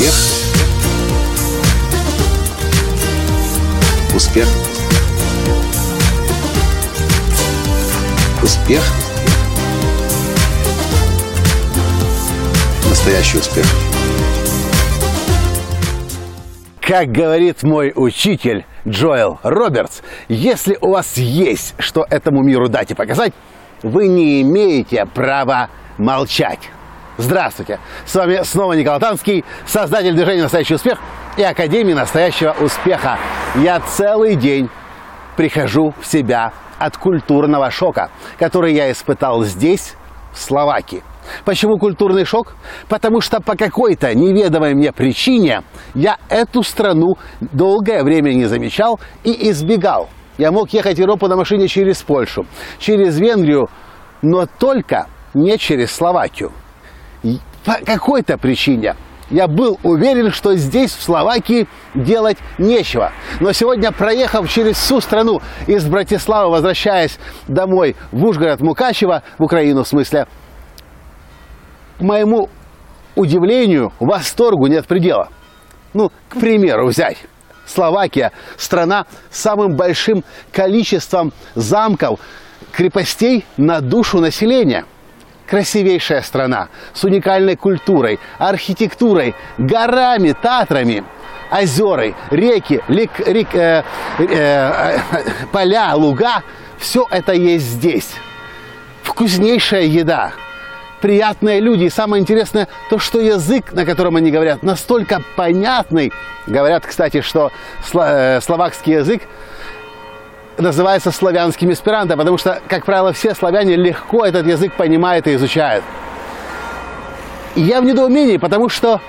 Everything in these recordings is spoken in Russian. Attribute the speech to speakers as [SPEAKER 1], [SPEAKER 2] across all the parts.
[SPEAKER 1] Успех. Успех. Успех. Настоящий успех.
[SPEAKER 2] Как говорит мой учитель Джоэл Робертс, если у вас есть что этому миру дать и показать, вы не имеете права молчать. Здравствуйте! С вами снова Николай Танский, создатель движения «Настоящий успех» и Академии настоящего успеха. Я целый день прихожу в себя от культурного шока, который я испытал здесь, в Словакии. Почему культурный шок? Потому что по какой-то неведомой мне причине я эту страну долгое время не замечал и избегал. Я мог ехать в Европу на машине через Польшу, через Венгрию, но только не через Словакию. По какой-то причине я был уверен, что здесь, в Словакии, делать нечего. Но сегодня, проехав через всю страну из Братиславы, возвращаясь домой в Ужгород, Мукачево, в Украину в смысле, к моему удивлению, восторгу нет предела. Ну, к примеру, взять. Словакия – страна с самым большим количеством замков, крепостей на душу населения. Красивейшая страна с уникальной культурой, архитектурой, горами, татрами, озерой, реки, лик, рек, э, э, э, поля, луга. Все это есть здесь. Вкуснейшая еда – приятные люди. И самое интересное, то, что язык, на котором они говорят, настолько понятный. Говорят, кстати, что э, словакский язык называется славянским эсперанто, потому что, как правило, все славяне легко этот язык понимают и изучают. И я в недоумении, потому что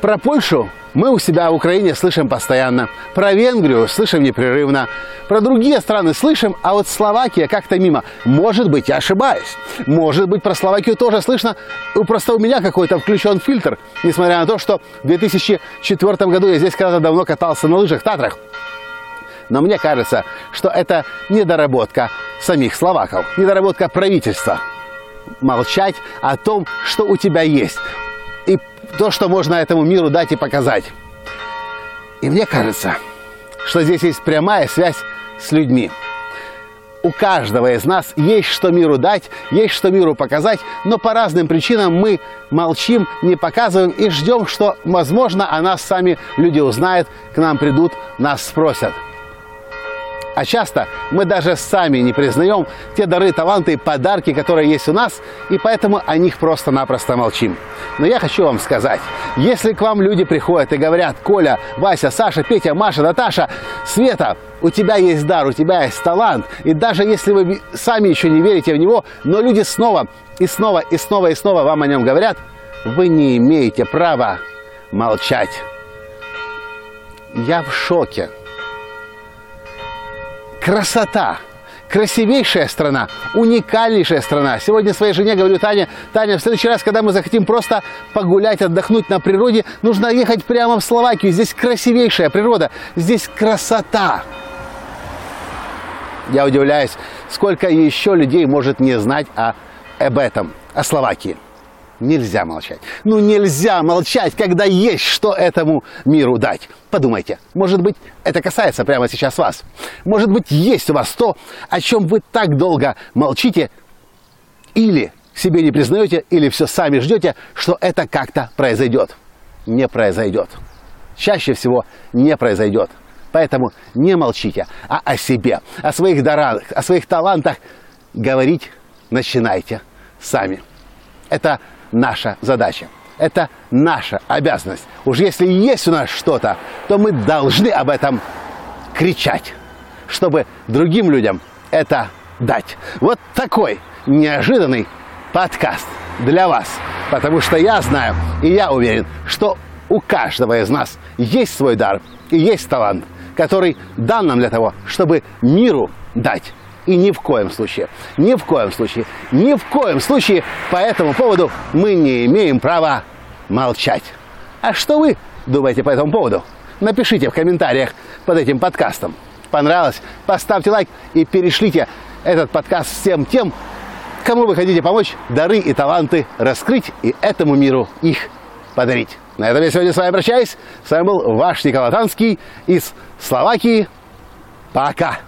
[SPEAKER 2] про Польшу мы у себя в Украине слышим постоянно. Про Венгрию слышим непрерывно. Про другие страны слышим, а вот Словакия как-то мимо. Может быть, я ошибаюсь. Может быть, про Словакию тоже слышно. Просто у меня какой-то включен фильтр. Несмотря на то, что в 2004 году я здесь когда-то давно катался на лыжах в Татрах. Но мне кажется, что это недоработка самих словаков, недоработка правительства. Молчать о том, что у тебя есть и то, что можно этому миру дать и показать. И мне кажется, что здесь есть прямая связь с людьми. У каждого из нас есть что миру дать, есть что миру показать, но по разным причинам мы молчим, не показываем и ждем, что, возможно, о нас сами люди узнают, к нам придут, нас спросят – а часто мы даже сами не признаем те дары, таланты и подарки, которые есть у нас, и поэтому о них просто-напросто молчим. Но я хочу вам сказать, если к вам люди приходят и говорят, Коля, Вася, Саша, Петя, Маша, Наташа, Света, у тебя есть дар, у тебя есть талант, и даже если вы сами еще не верите в него, но люди снова и снова и снова и снова вам о нем говорят, вы не имеете права молчать. Я в шоке красота, красивейшая страна, уникальнейшая страна. Сегодня своей жене говорю, Таня, Таня, в следующий раз, когда мы захотим просто погулять, отдохнуть на природе, нужно ехать прямо в Словакию. Здесь красивейшая природа, здесь красота. Я удивляюсь, сколько еще людей может не знать о, об этом, о Словакии. Нельзя молчать. Ну нельзя молчать, когда есть что этому миру дать. Подумайте, может быть, это касается прямо сейчас вас. Может быть, есть у вас то, о чем вы так долго молчите или себе не признаете, или все сами ждете, что это как-то произойдет. Не произойдет. Чаще всего не произойдет. Поэтому не молчите, а о себе, о своих дарах, о своих талантах говорить начинайте сами. Это наша задача. Это наша обязанность. Уж если есть у нас что-то, то мы должны об этом кричать, чтобы другим людям это дать. Вот такой неожиданный подкаст для вас. Потому что я знаю и я уверен, что у каждого из нас есть свой дар и есть талант, который дан нам для того, чтобы миру дать и ни в коем случае, ни в коем случае, ни в коем случае по этому поводу мы не имеем права молчать. А что вы думаете по этому поводу? Напишите в комментариях под этим подкастом. Понравилось? Поставьте лайк и перешлите этот подкаст всем тем, кому вы хотите помочь дары и таланты раскрыть и этому миру их подарить. На этом я сегодня с вами прощаюсь. С вами был ваш Николай Танский из Словакии. Пока!